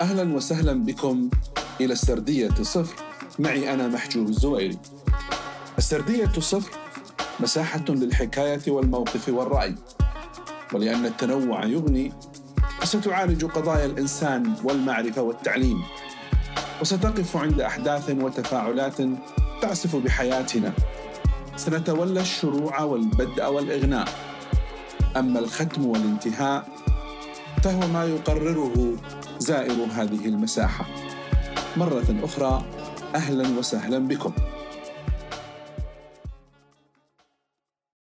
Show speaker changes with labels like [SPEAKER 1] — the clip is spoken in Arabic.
[SPEAKER 1] أهلا وسهلا بكم إلى السردية صفر. معي أنا محجوب الزويري السردية صفر مساحة للحكاية والموقف والرأي. ولأن التنوع يغني فستعالج قضايا الإنسان والمعرفة والتعليم. وستقف عند أحداث وتفاعلات تعصف بحياتنا. سنتولى الشروع والبدء والإغناء. أما الختم والانتهاء فهو ما يقرره زائر هذه المساحة. مرة أخرى أهلا وسهلا بكم.